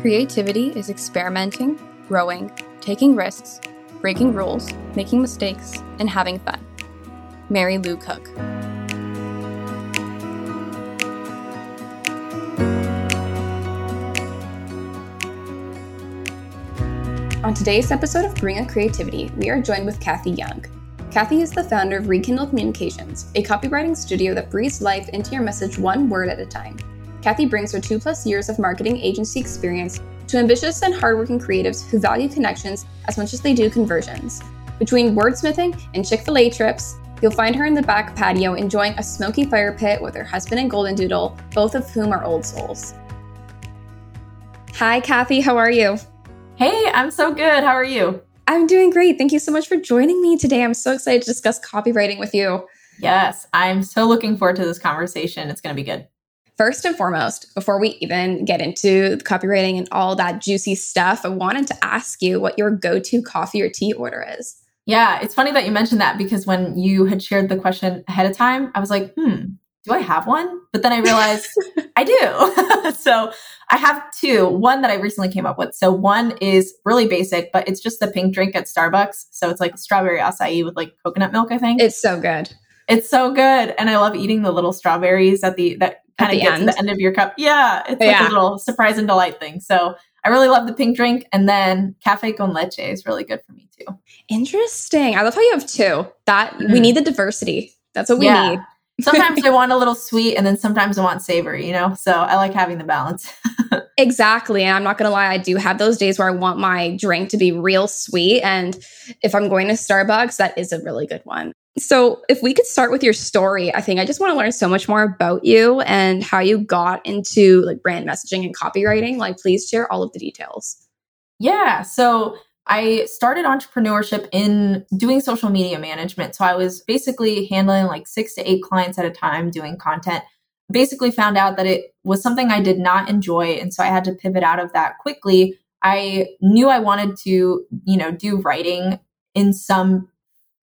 Creativity is experimenting, growing, taking risks, breaking rules, making mistakes, and having fun. Mary Lou Cook. On today's episode of Brewing Up Creativity, we are joined with Kathy Young. Kathy is the founder of Rekindle Communications, a copywriting studio that breathes life into your message one word at a time. Kathy brings her two plus years of marketing agency experience to ambitious and hardworking creatives who value connections as much as they do conversions. Between wordsmithing and Chick fil A trips, you'll find her in the back patio enjoying a smoky fire pit with her husband and Golden Doodle, both of whom are old souls. Hi, Kathy, how are you? Hey, I'm so good. How are you? I'm doing great. Thank you so much for joining me today. I'm so excited to discuss copywriting with you. Yes, I'm so looking forward to this conversation. It's going to be good. First and foremost, before we even get into the copywriting and all that juicy stuff, I wanted to ask you what your go to coffee or tea order is. Yeah, it's funny that you mentioned that because when you had shared the question ahead of time, I was like, hmm, do I have one? But then I realized I do. so I have two. One that I recently came up with. So one is really basic, but it's just the pink drink at Starbucks. So it's like strawberry acai with like coconut milk, I think. It's so good. It's so good. And I love eating the little strawberries at the that kind of get to the end of your cup. Yeah. It's like yeah. a little surprise and delight thing. So I really love the pink drink. And then cafe con leche is really good for me too. Interesting. I love how you have two. That mm. we need the diversity. That's what we yeah. need sometimes I want a little sweet and then sometimes I want savory, you know? So I like having the balance. exactly. And I'm not going to lie, I do have those days where I want my drink to be real sweet. And if I'm going to Starbucks, that is a really good one. So, if we could start with your story, I think I just want to learn so much more about you and how you got into like brand messaging and copywriting. Like, please share all of the details. Yeah. So, I started entrepreneurship in doing social media management. So I was basically handling like six to eight clients at a time doing content. Basically, found out that it was something I did not enjoy. And so I had to pivot out of that quickly. I knew I wanted to, you know, do writing in some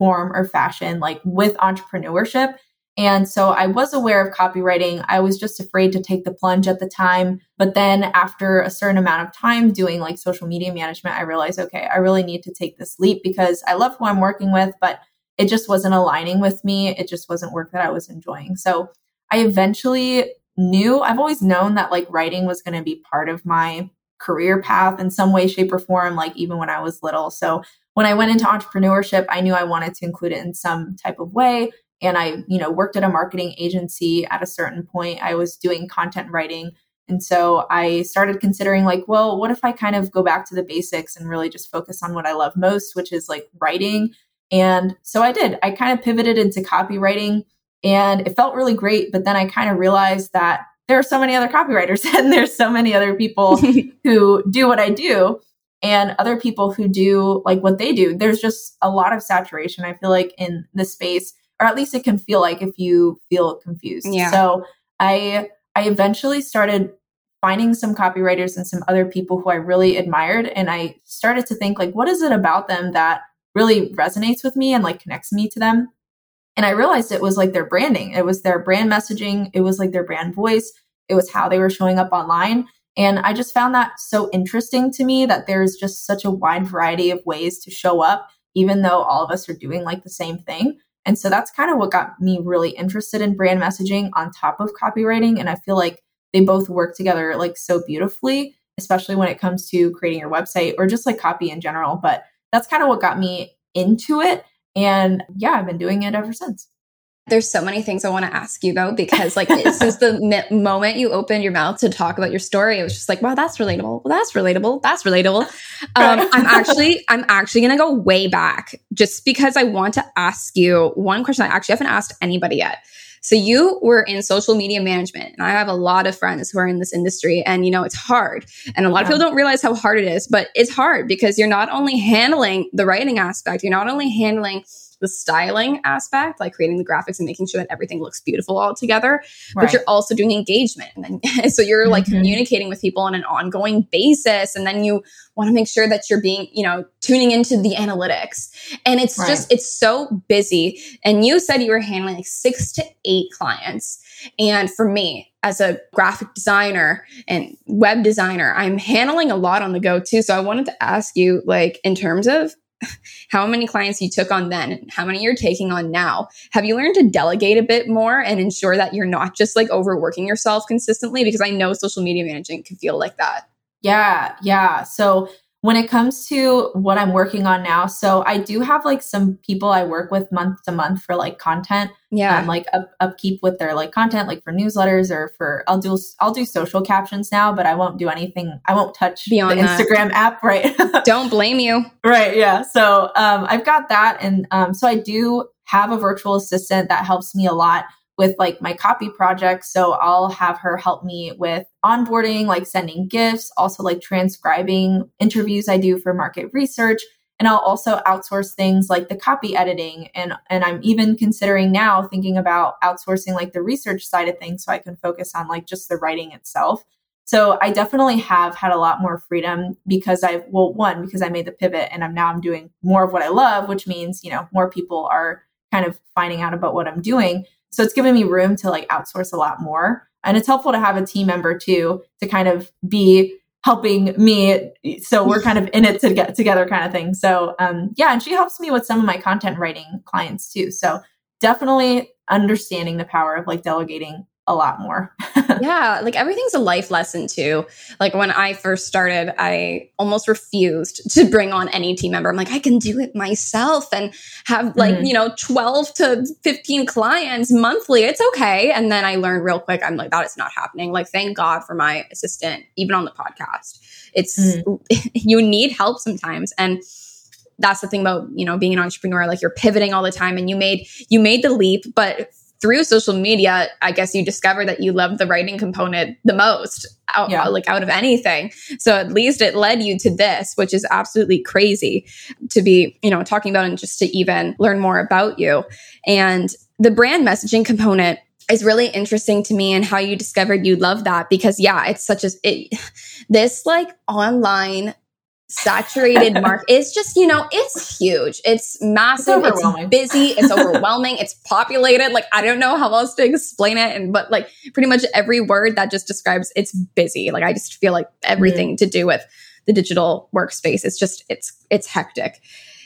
form or fashion, like with entrepreneurship. And so I was aware of copywriting. I was just afraid to take the plunge at the time. But then after a certain amount of time doing like social media management, I realized, okay, I really need to take this leap because I love who I'm working with, but it just wasn't aligning with me. It just wasn't work that I was enjoying. So I eventually knew, I've always known that like writing was going to be part of my career path in some way, shape, or form, like even when I was little. So when I went into entrepreneurship, I knew I wanted to include it in some type of way and I, you know, worked at a marketing agency at a certain point. I was doing content writing. And so I started considering like, well, what if I kind of go back to the basics and really just focus on what I love most, which is like writing. And so I did. I kind of pivoted into copywriting and it felt really great, but then I kind of realized that there are so many other copywriters and there's so many other people who do what I do and other people who do like what they do. There's just a lot of saturation I feel like in the space or at least it can feel like if you feel confused. Yeah. So I I eventually started finding some copywriters and some other people who I really admired and I started to think like what is it about them that really resonates with me and like connects me to them? And I realized it was like their branding. It was their brand messaging, it was like their brand voice, it was how they were showing up online. And I just found that so interesting to me that there's just such a wide variety of ways to show up, even though all of us are doing like the same thing. And so that's kind of what got me really interested in brand messaging on top of copywriting. And I feel like they both work together like so beautifully, especially when it comes to creating your website or just like copy in general. But that's kind of what got me into it. And yeah, I've been doing it ever since. There's so many things I want to ask you though, because like since the moment you opened your mouth to talk about your story, it was just like, wow, that's relatable. Well, that's relatable. That's relatable. Um, I'm actually, I'm actually going to go way back just because I want to ask you one question I actually haven't asked anybody yet. So you were in social media management and I have a lot of friends who are in this industry and you know it's hard and a lot of people don't realize how hard it is, but it's hard because you're not only handling the writing aspect, you're not only handling the styling aspect, like creating the graphics and making sure that everything looks beautiful all together. Right. But you're also doing engagement. And then, so you're like mm-hmm. communicating with people on an ongoing basis. And then you want to make sure that you're being, you know, tuning into the analytics. And it's right. just, it's so busy. And you said you were handling like six to eight clients. And for me, as a graphic designer and web designer, I'm handling a lot on the go too. So I wanted to ask you, like, in terms of how many clients you took on then and how many you're taking on now, have you learned to delegate a bit more and ensure that you're not just like overworking yourself consistently? Because I know social media managing can feel like that. Yeah, yeah. So when it comes to what I'm working on now, so I do have like some people I work with month to month for like content. Yeah. Um, like up, upkeep with their like content, like for newsletters or for I'll do I'll do social captions now, but I won't do anything. I won't touch Beyond the Instagram app, right? Don't blame you. Right. Yeah. So um, I've got that, and um, so I do have a virtual assistant that helps me a lot with like my copy project. So I'll have her help me with onboarding, like sending gifts, also like transcribing interviews I do for market research. And I'll also outsource things like the copy editing. And, and I'm even considering now thinking about outsourcing like the research side of things so I can focus on like just the writing itself. So I definitely have had a lot more freedom because I well one because I made the pivot and I'm now I'm doing more of what I love, which means, you know, more people are kind of finding out about what I'm doing. So it's given me room to like outsource a lot more. And it's helpful to have a team member too to kind of be helping me. So we're kind of in it to get together kind of thing. So um, yeah, and she helps me with some of my content writing clients too. So definitely understanding the power of like delegating a lot more. yeah, like everything's a life lesson too. Like when I first started, I almost refused to bring on any team member. I'm like, I can do it myself and have like, mm-hmm. you know, 12 to 15 clients monthly. It's okay. And then I learned real quick, I'm like, that is not happening. Like, thank God for my assistant, even on the podcast. It's, mm-hmm. you need help sometimes. And that's the thing about, you know, being an entrepreneur, like you're pivoting all the time and you made, you made the leap, but through social media, I guess you discover that you love the writing component the most out, yeah. like out of anything. So at least it led you to this, which is absolutely crazy to be, you know, talking about and just to even learn more about you. And the brand messaging component is really interesting to me and how you discovered you love that because yeah, it's such a, it, this like online saturated market it's just you know it's huge. It's massive. It's, it's, busy. It's overwhelming. It's populated. Like i don't know how else to explain it. And but like pretty much every word that just describes it's busy. Like i just feel like everything mm-hmm. to do with the digital workspace it's just it's it's hectic.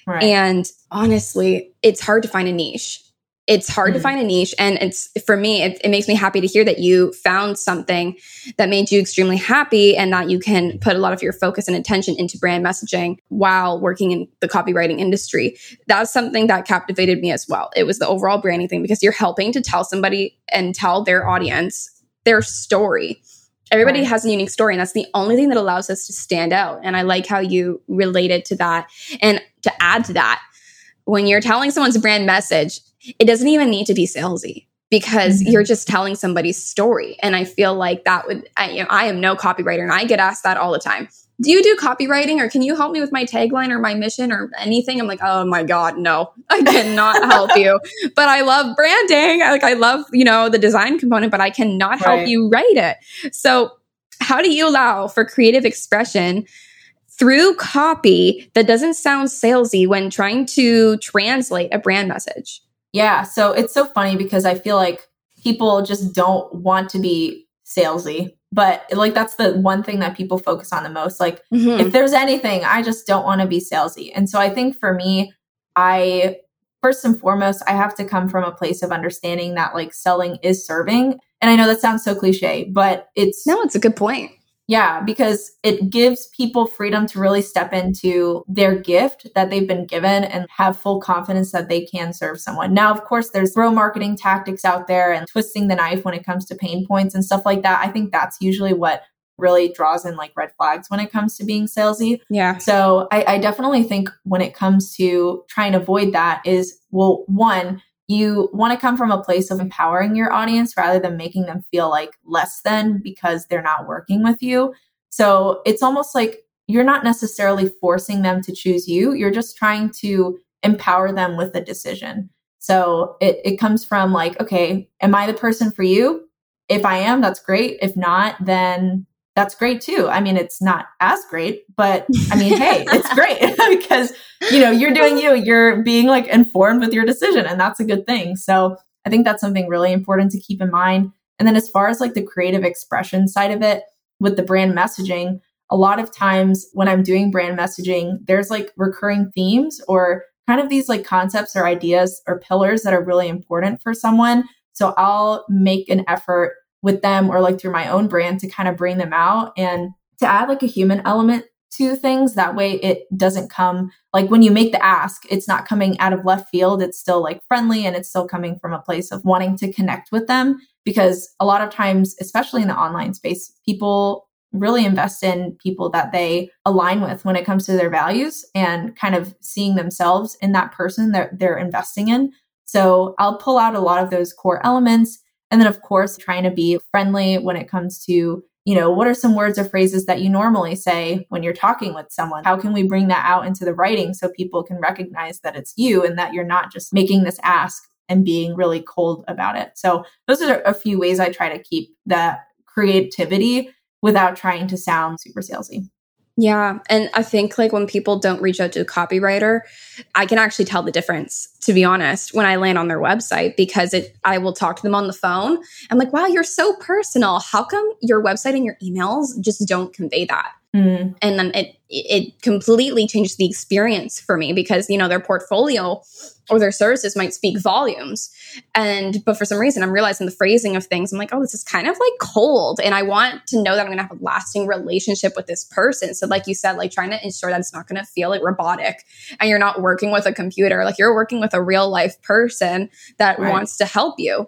Right. and honestly it's hard to find a niche it's hard mm-hmm. to find a niche and it's for me it, it, makes me happy to hear that you found something that made you extremely happy and that you can put a lot of your focus and attention into brand messaging while working in the copywriting industry that's something that captivated me as well it was the overall branding thing because you're helping to tell somebody and tell their audience their story everybody right. has a unique story and that's the only thing that allows us to stand out and i like how you related to that and to add to that when you're telling someone's brand message it doesn't even need to be salesy because mm-hmm. you're just telling somebody's story. And I feel like that would, I, you know, I am no copywriter and I get asked that all the time. Do you do copywriting or can you help me with my tagline or my mission or anything? I'm like, oh my God, no, I cannot help you. But I love branding. Like I love, you know, the design component, but I cannot help right. you write it. So how do you allow for creative expression through copy that doesn't sound salesy when trying to translate a brand message? Yeah. So it's so funny because I feel like people just don't want to be salesy. But like that's the one thing that people focus on the most. Like mm-hmm. if there's anything, I just don't want to be salesy. And so I think for me, I first and foremost, I have to come from a place of understanding that like selling is serving. And I know that sounds so cliche, but it's No, it's a good point. Yeah, because it gives people freedom to really step into their gift that they've been given and have full confidence that they can serve someone. Now, of course, there's bro marketing tactics out there and twisting the knife when it comes to pain points and stuff like that. I think that's usually what really draws in like red flags when it comes to being salesy. Yeah. So I, I definitely think when it comes to trying to avoid that is, well, one, you want to come from a place of empowering your audience rather than making them feel like less than because they're not working with you. So it's almost like you're not necessarily forcing them to choose you. You're just trying to empower them with a decision. So it, it comes from like, okay, am I the person for you? If I am, that's great. If not, then that's great too. I mean, it's not as great, but I mean, hey, it's great because, you know, you're doing you, you're being like informed with your decision, and that's a good thing. So I think that's something really important to keep in mind. And then as far as like the creative expression side of it with the brand messaging, a lot of times when I'm doing brand messaging, there's like recurring themes or kind of these like concepts or ideas or pillars that are really important for someone. So I'll make an effort with them or like through my own brand to kind of bring them out and to add like a human element to things. That way it doesn't come like when you make the ask, it's not coming out of left field. It's still like friendly and it's still coming from a place of wanting to connect with them. Because a lot of times, especially in the online space, people really invest in people that they align with when it comes to their values and kind of seeing themselves in that person that they're investing in. So I'll pull out a lot of those core elements. And then, of course, trying to be friendly when it comes to you know, what are some words or phrases that you normally say when you're talking with someone? How can we bring that out into the writing so people can recognize that it's you and that you're not just making this ask and being really cold about it? So, those are a few ways I try to keep that creativity without trying to sound super salesy. Yeah. And I think like when people don't reach out to a copywriter, I can actually tell the difference, to be honest, when I land on their website because it I will talk to them on the phone. I'm like, wow, you're so personal. How come your website and your emails just don't convey that? Mm. And then it it completely changed the experience for me because you know their portfolio or their services might speak volumes and but for some reason i'm realizing the phrasing of things i'm like oh this is kind of like cold and i want to know that i'm going to have a lasting relationship with this person so like you said like trying to ensure that it's not going to feel like robotic and you're not working with a computer like you're working with a real life person that right. wants to help you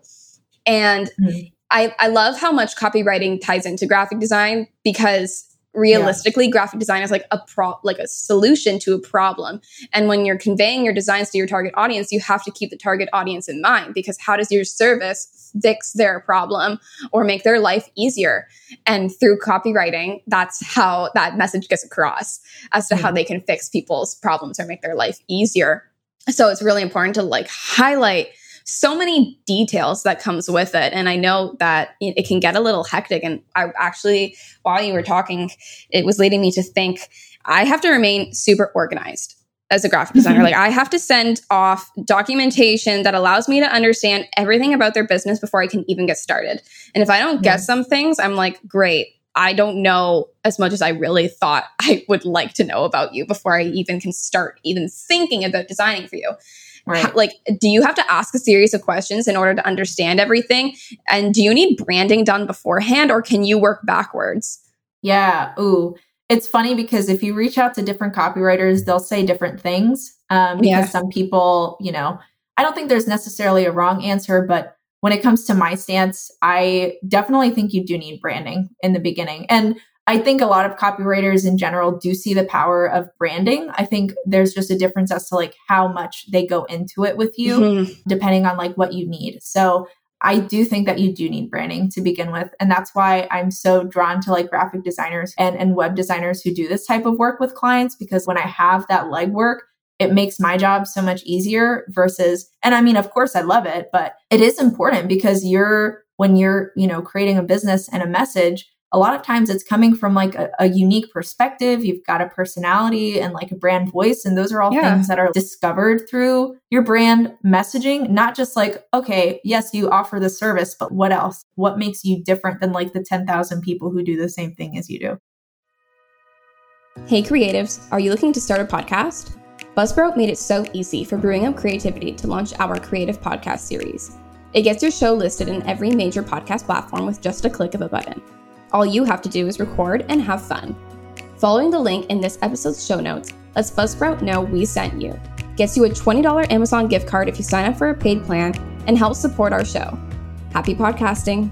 and mm-hmm. I, I love how much copywriting ties into graphic design because realistically yeah. graphic design is like a pro like a solution to a problem and when you're conveying your designs to your target audience you have to keep the target audience in mind because how does your service fix their problem or make their life easier and through copywriting that's how that message gets across as to mm-hmm. how they can fix people's problems or make their life easier so it's really important to like highlight so many details that comes with it and i know that it can get a little hectic and i actually while you were talking it was leading me to think i have to remain super organized as a graphic designer. Mm-hmm. Like I have to send off documentation that allows me to understand everything about their business before I can even get started. And if I don't get some things, I'm like, great. I don't know as much as I really thought I would like to know about you before I even can start even thinking about designing for you. Right. like, do you have to ask a series of questions in order to understand everything? And do you need branding done beforehand or can you work backwards? Yeah. Ooh. It's funny because if you reach out to different copywriters, they'll say different things. Um, because yeah. some people, you know, I don't think there's necessarily a wrong answer, but when it comes to my stance, I definitely think you do need branding in the beginning. And I think a lot of copywriters in general do see the power of branding. I think there's just a difference as to like how much they go into it with you, mm-hmm. depending on like what you need. So I do think that you do need branding to begin with. And that's why I'm so drawn to like graphic designers and, and web designers who do this type of work with clients, because when I have that legwork, it makes my job so much easier versus, and I mean, of course I love it, but it is important because you're, when you're, you know, creating a business and a message, a lot of times it's coming from like a, a, unique perspective. You've got a personality and like a brand voice. And those are all yeah. things that are discovered through your brand messaging, not just like, okay, yes, you offer the service, but what else? What makes you different than like the 10,000 people who do the same thing as you do? Hey, creatives, are you looking to start a podcast? Buzzsprout made it so easy for Brewing Up Creativity to launch our creative podcast series. It gets your show listed in every major podcast platform with just a click of a button. All you have to do is record and have fun. Following the link in this episode's show notes lets Buzzsprout know we sent you, gets you a $20 Amazon gift card if you sign up for a paid plan, and helps support our show. Happy podcasting.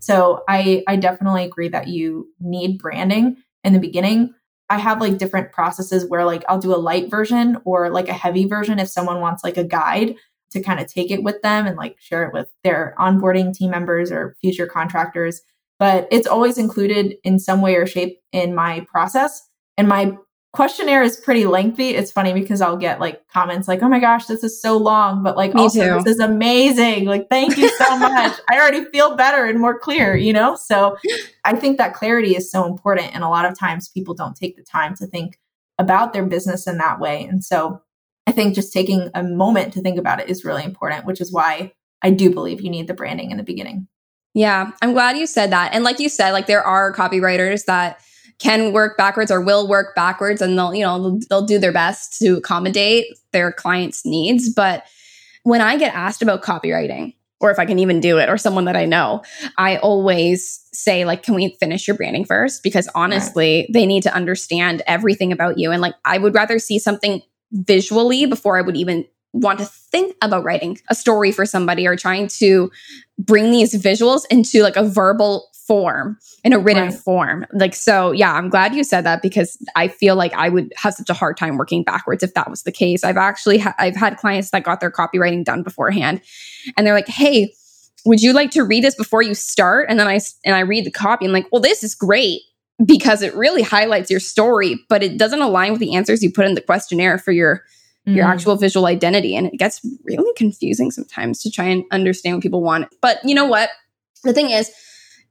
So I, I definitely agree that you need branding in the beginning. I have like different processes where like I'll do a light version or like a heavy version if someone wants like a guide to kind of take it with them and like share it with their onboarding team members or future contractors. But it's always included in some way or shape in my process. And my questionnaire is pretty lengthy. It's funny because I'll get like comments like, oh my gosh, this is so long, but like, Me also, too. this is amazing. Like, thank you so much. I already feel better and more clear, you know? So I think that clarity is so important. And a lot of times people don't take the time to think about their business in that way. And so I think just taking a moment to think about it is really important, which is why I do believe you need the branding in the beginning. Yeah, I'm glad you said that. And like you said, like there are copywriters that can work backwards or will work backwards and they'll, you know, they'll, they'll do their best to accommodate their clients' needs, but when I get asked about copywriting, or if I can even do it, or someone that I know, I always say, like, can we finish your branding first? Because honestly, right. they need to understand everything about you. And like, I would rather see something visually before I would even want to think about writing a story for somebody or trying to bring these visuals into like a verbal form in a written right. form. Like, so yeah, I'm glad you said that because I feel like I would have such a hard time working backwards if that was the case. I've actually, ha- I've had clients that got their copywriting done beforehand and they're like, Hey, would you like to read this before you start? And then I, and I read the copy and like, well, this is great because it really highlights your story, but it doesn't align with the answers you put in the questionnaire for your, mm. your actual visual identity. And it gets really confusing sometimes to try and understand what people want. But you know what? The thing is,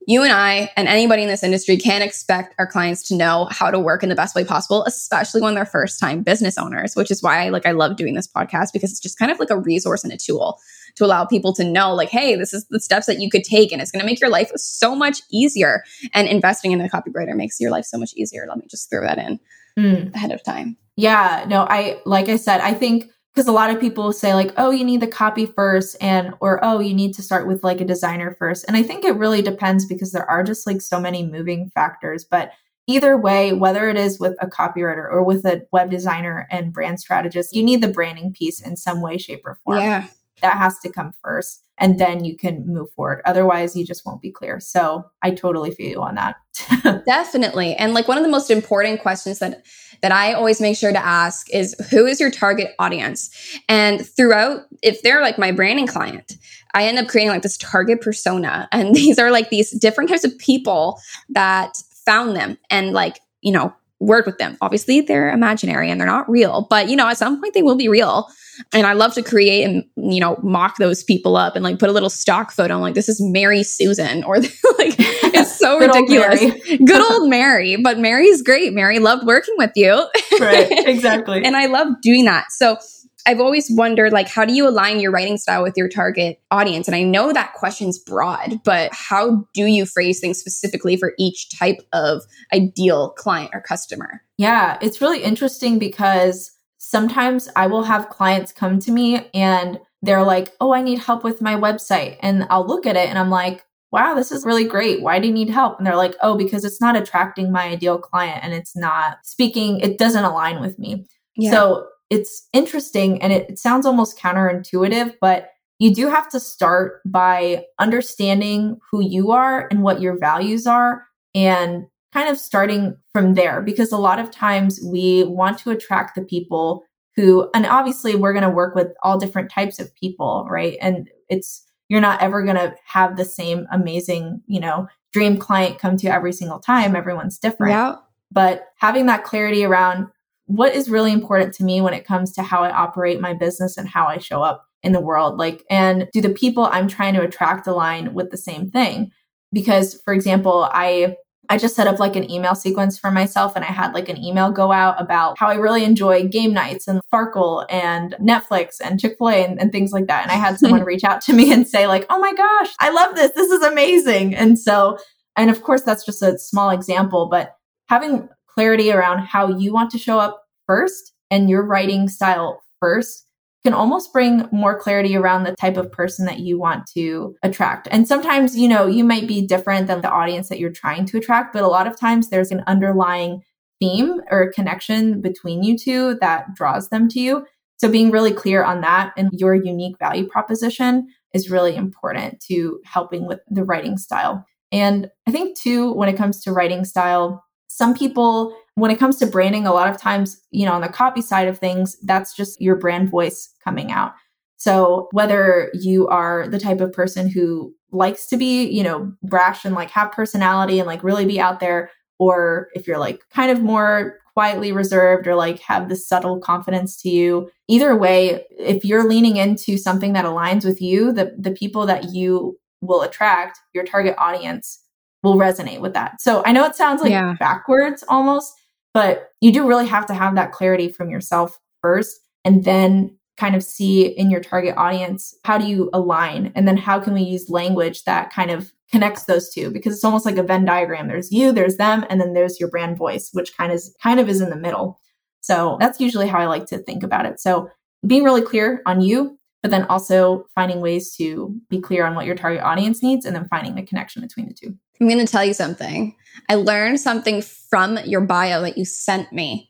you and I and anybody in this industry can expect our clients to know how to work in the best way possible, especially when they're first time business owners, which is why like I love doing this podcast because it's just kind of like a resource and a tool to allow people to know like, hey, this is the steps that you could take and it's going to make your life so much easier. And investing in a copywriter makes your life so much easier. Let me just throw that in mm. ahead of time. Yeah, no, I like I said, I think because a lot of people say like oh you need the copy first and or oh you need to start with like a designer first and i think it really depends because there are just like so many moving factors but either way whether it is with a copywriter or with a web designer and brand strategist you need the branding piece in some way shape or form yeah that mm-hmm. has to come first and then you can move forward. Otherwise you just won't be clear. So i totally feel you on that. Definitely. And like one of the most important questions that that I always make sure to ask is who is your target audience? And throughout, if they're like my branding client, I end up creating like this target persona. And these are like these different types of people that found them. And like, you know, work with them. Obviously, they're imaginary and they're not real, but you know, at some point they will be real. And I love to create and you know mock those people up and like put a little stock photo. I'm like, this is Mary Susan, or like it's so Good ridiculous. Old Good old Mary, but Mary's great. Mary loved working with you, right? Exactly. and I love doing that. So I've always wondered, like, how do you align your writing style with your target audience? And I know that question's broad, but how do you phrase things specifically for each type of ideal client or customer? Yeah, it's really interesting because sometimes I will have clients come to me and they're like, oh, I need help with my website. And I'll look at it and I'm like, wow, this is really great. Why do you need help? And they're like, oh, because it's not attracting my ideal client and it's not speaking, it doesn't align with me. Yeah. So it's interesting and it, it sounds almost counterintuitive, but you do have to start by understanding who you are and what your values are and kind of starting from there because a lot of times we want to attract the people who and obviously we're going to work with all different types of people right? And it's you're not ever going to have the same amazing you know dream client come to you every single time. Everyone's different. Yeah. but having that clarity around what is really important to me when it comes to how I operate my business and how I show up in the world. Like, and do the people I'm trying to attract align with the same thing? Because, for example, I I just set up like an email sequence for myself and I had like an email go out about how I really enjoy game nights and Farkle and Netflix and Chick-fil-A and, and things like that. And I had someone reach out to me and say like, oh my gosh, I love this. This is amazing. And so, and of course that's just a small example, but having clarity around how you want to show up first and your writing style first can almost bring more clarity around the type of person that you want to attract. And sometimes, you know, you might be different than the audience that you're trying to attract, but a lot of times there's an underlying theme or connection between you two that draws them to you. So being really clear on that and your unique value proposition is really important to helping with the writing style. And I think too, when it comes to writing style, some people when it comes to branding a lot of times you know on the copy side of things that's just your brand voice coming out. So whether you are the type of person who likes to be you know brash and like have personality and like really be out there or if you're like kind of more quietly reserved or like have this subtle confidence to you either way if you're leaning into something that aligns with you the the people that you will attract your target audience will resonate with that. So I know it sounds like yeah. backwards almost, but you do really have to have that clarity from yourself first and then kind of see in your target audience how do you align? And then how can we use language that kind of connects those two? Because it's almost like a venn diagram. There's you there's them and then there's your brand voice which kind of kind of is in the middle. So that's usually how i like to think about it. So being really clear on you but then also finding ways to be clear on what your target audience needs and then finding the connection between the two i'm going to tell you something i learned something from your bio that you sent me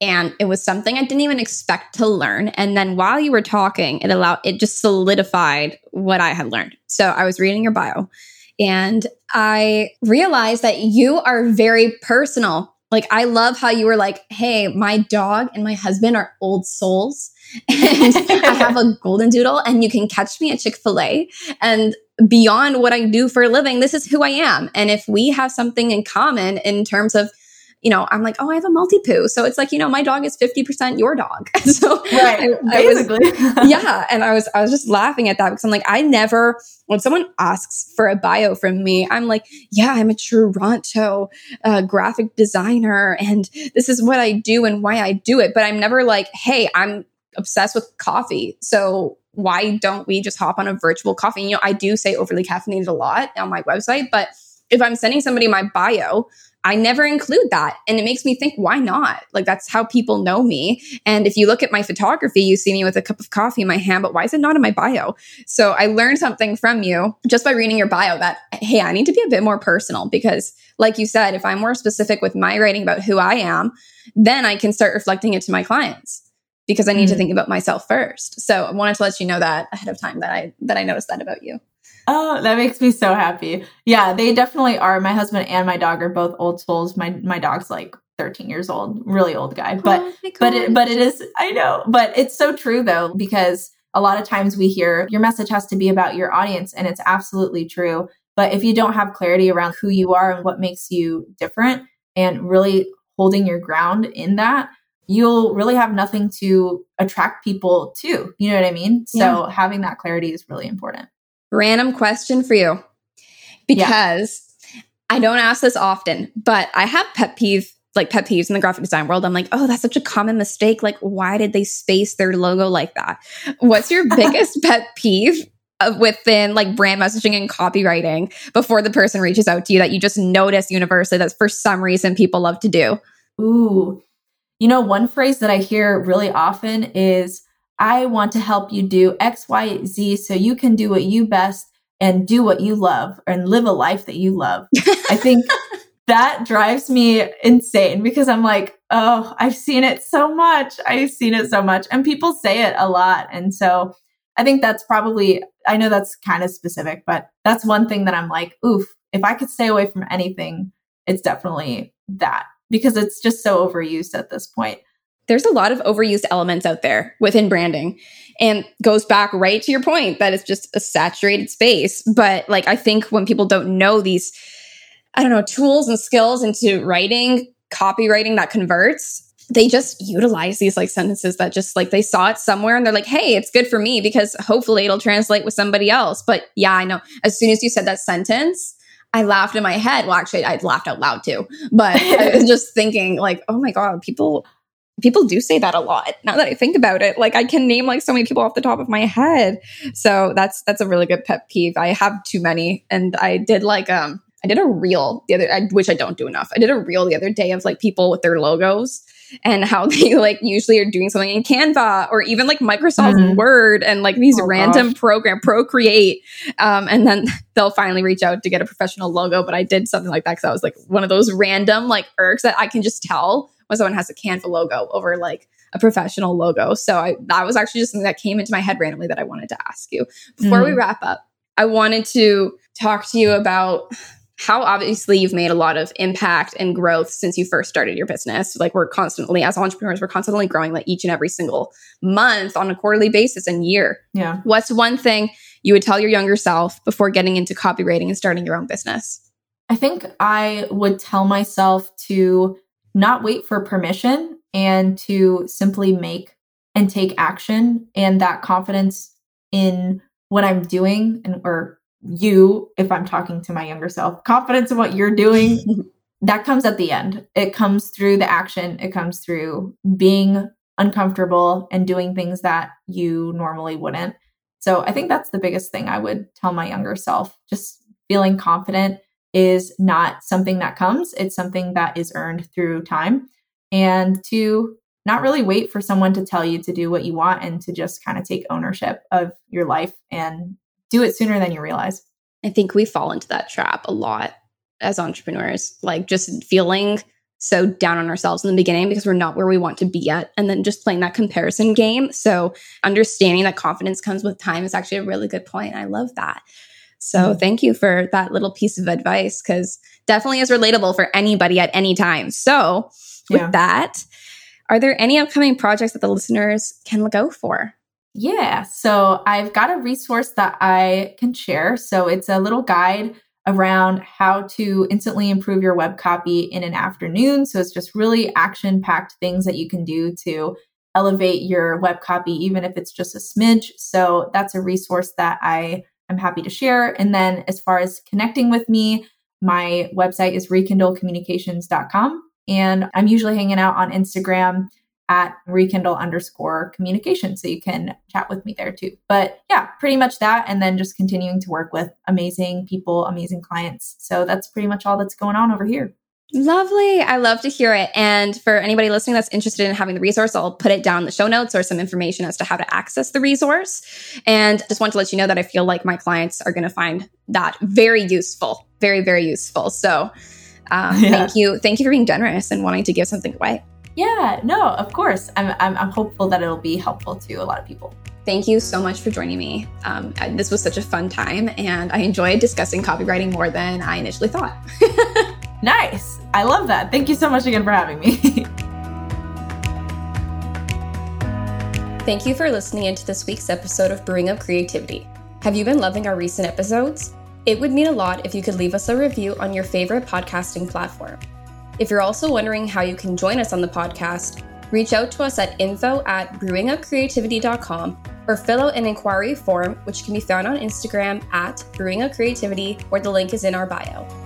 and it was something I didn't even expect to learn. And then while you were talking, it allowed it just solidified what I had learned. So I was reading your bio and I realized that you are very personal. Like I love how you were like, "Hey, my dog and my husband are old souls." and I have a golden doodle and you can catch me at Chick-fil-A and beyond what I do for a living, this is who I am. And if we have something in common in terms of you know, I'm like, oh, I have a Maltipoo. So it's like, you know, my dog is 50% your dog. so right, I, basically. I was, yeah. And I was, I was just laughing at that because I'm like, I never, when someone asks for a bio from me, I'm like, yeah, I'm a Toronto uh, graphic designer and this is what I do and why I do it. But I'm never like, hey, I'm obsessed with coffee. So why don't we just hop on a virtual coffee? You know, I do say overly caffeinated a lot on my website, but if I'm sending somebody my bio, I never include that. And it makes me think, why not? Like, that's how people know me. And if you look at my photography, you see me with a cup of coffee in my hand, but why is it not in my bio? So I learned something from you just by reading your bio that, hey, I need to be a bit more personal because, like you said, if I'm more specific with my writing about who I am, then I can start reflecting it to my clients because I need mm-hmm. to think about myself first. So I wanted to let you know that ahead of time that I that I noticed that about you. Oh, that makes me so happy. Yeah, they definitely are. My husband and my dog are both old souls. My my dog's like 13 years old, really old guy. But oh but it, but it is I know, but it's so true though because a lot of times we hear your message has to be about your audience and it's absolutely true. But if you don't have clarity around who you are and what makes you different and really holding your ground in that, you'll really have nothing to attract people to. You know what I mean? So yeah. having that clarity is really important. Random question for you. Because yeah. I don't ask this often, but I have pet peeve like pet peeves in the graphic design world. I'm like, oh, that's such a common mistake. Like, why did they space their logo like that? What's your biggest pet peeve within like brand messaging and copywriting before the person reaches out to you that you just notice universally that for some reason people love to do? Ooh, you know, one phrase that I hear really often is I want to help you do X, Y, Z so you can do what you best and do what you love and live a life that you love. I think that drives me insane because I'm like, oh, I've seen it so much. I've seen it so much. And people say it a lot. And so I think that's probably, I know that's kind of specific, but that's one thing that I'm like, oof, if I could stay away from anything, it's definitely that because it's just so overused at this point there's a lot of overused elements out there within branding and goes back right to your point that it's just a saturated space but like i think when people don't know these i don't know tools and skills into writing copywriting that converts they just utilize these like sentences that just like they saw it somewhere and they're like hey it's good for me because hopefully it'll translate with somebody else but yeah i know as soon as you said that sentence I laughed in my head. Well, actually, I laughed out loud too. But I was just thinking, like, oh my God, people people do say that a lot now that i think about it. Like i can name like so many people off the top of my head. So that's that's a really good pet peeve. I have too many. And i did like um i did a reel the other I, which i don't do enough. I did a reel the other day of like people with their logos and how they like usually are doing something in canva or even like microsoft mm-hmm. word and like these oh, random gosh. program procreate um, and then they'll finally reach out to get a professional logo but i did something like that because i was like one of those random like irks that i can just tell when someone has a Canva logo over like a professional logo. So I, that was actually just something that came into my head randomly that I wanted to ask you. Before mm. we wrap up, I wanted to talk to you about how obviously you've made a lot of impact and growth since you first started your business. Like we're constantly, as entrepreneurs, we're constantly growing like each and every single month on a quarterly basis and year. Yeah. What's one thing you would tell your younger self before getting into copywriting and starting your own business? I think I would tell myself to not wait for permission and to simply make and take action and that confidence in what I'm doing and or you if I'm talking to my younger self confidence in what you're doing that comes at the end it comes through the action it comes through being uncomfortable and doing things that you normally wouldn't. So I think that's the biggest thing I would tell my younger self. Just feeling confident is not something that comes, it's something that is earned through time. And to not really wait for someone to tell you to do what you want and to just kind of take ownership of your life and do it sooner than you realize. I think we fall into that trap a lot as entrepreneurs, like just feeling so down on ourselves in the beginning because we're not where we want to be yet. And then just playing that comparison game. So understanding that confidence comes with time is actually a really good point. I love that. So mm-hmm. thank you for that little piece of advice because definitely is relatable for anybody at any time. So with yeah. that, are there any upcoming projects that the listeners can look out for? Yeah. So I've got a resource that I can share. So it's a little guide around how to instantly improve your web copy in an afternoon. So it's just really action packed things that you can do to elevate your web copy, even if it's just a smidge. So that's a resource that I am happy to share. And then as far as connecting with me, my website is rekindlecommunications.com. And I'm usually hanging out on Instagram at rekindle underscore communication. So you can chat with me there too. But yeah, pretty much that. And then just continuing to work with amazing people, amazing clients. So that's pretty much all that's going on over here. Lovely. I love to hear it. And for anybody listening that's interested in having the resource, I'll put it down in the show notes or some information as to how to access the resource. And just want to let you know that I feel like my clients are going to find that very useful, very, very useful. So um, yeah. thank you. Thank you for being generous and wanting to give something away. Yeah, no, of course. I'm, I'm, I'm hopeful that it'll be helpful to a lot of people. Thank you so much for joining me. Um, this was such a fun time, and I enjoyed discussing copywriting more than I initially thought. nice. I love that. Thank you so much again for having me. Thank you for listening into this week's episode of Brewing Up Creativity. Have you been loving our recent episodes? It would mean a lot if you could leave us a review on your favorite podcasting platform. If you're also wondering how you can join us on the podcast, reach out to us at info at brewingupcreativity.com or fill out an inquiry form, which can be found on Instagram at brewingupcreativity, or the link is in our bio.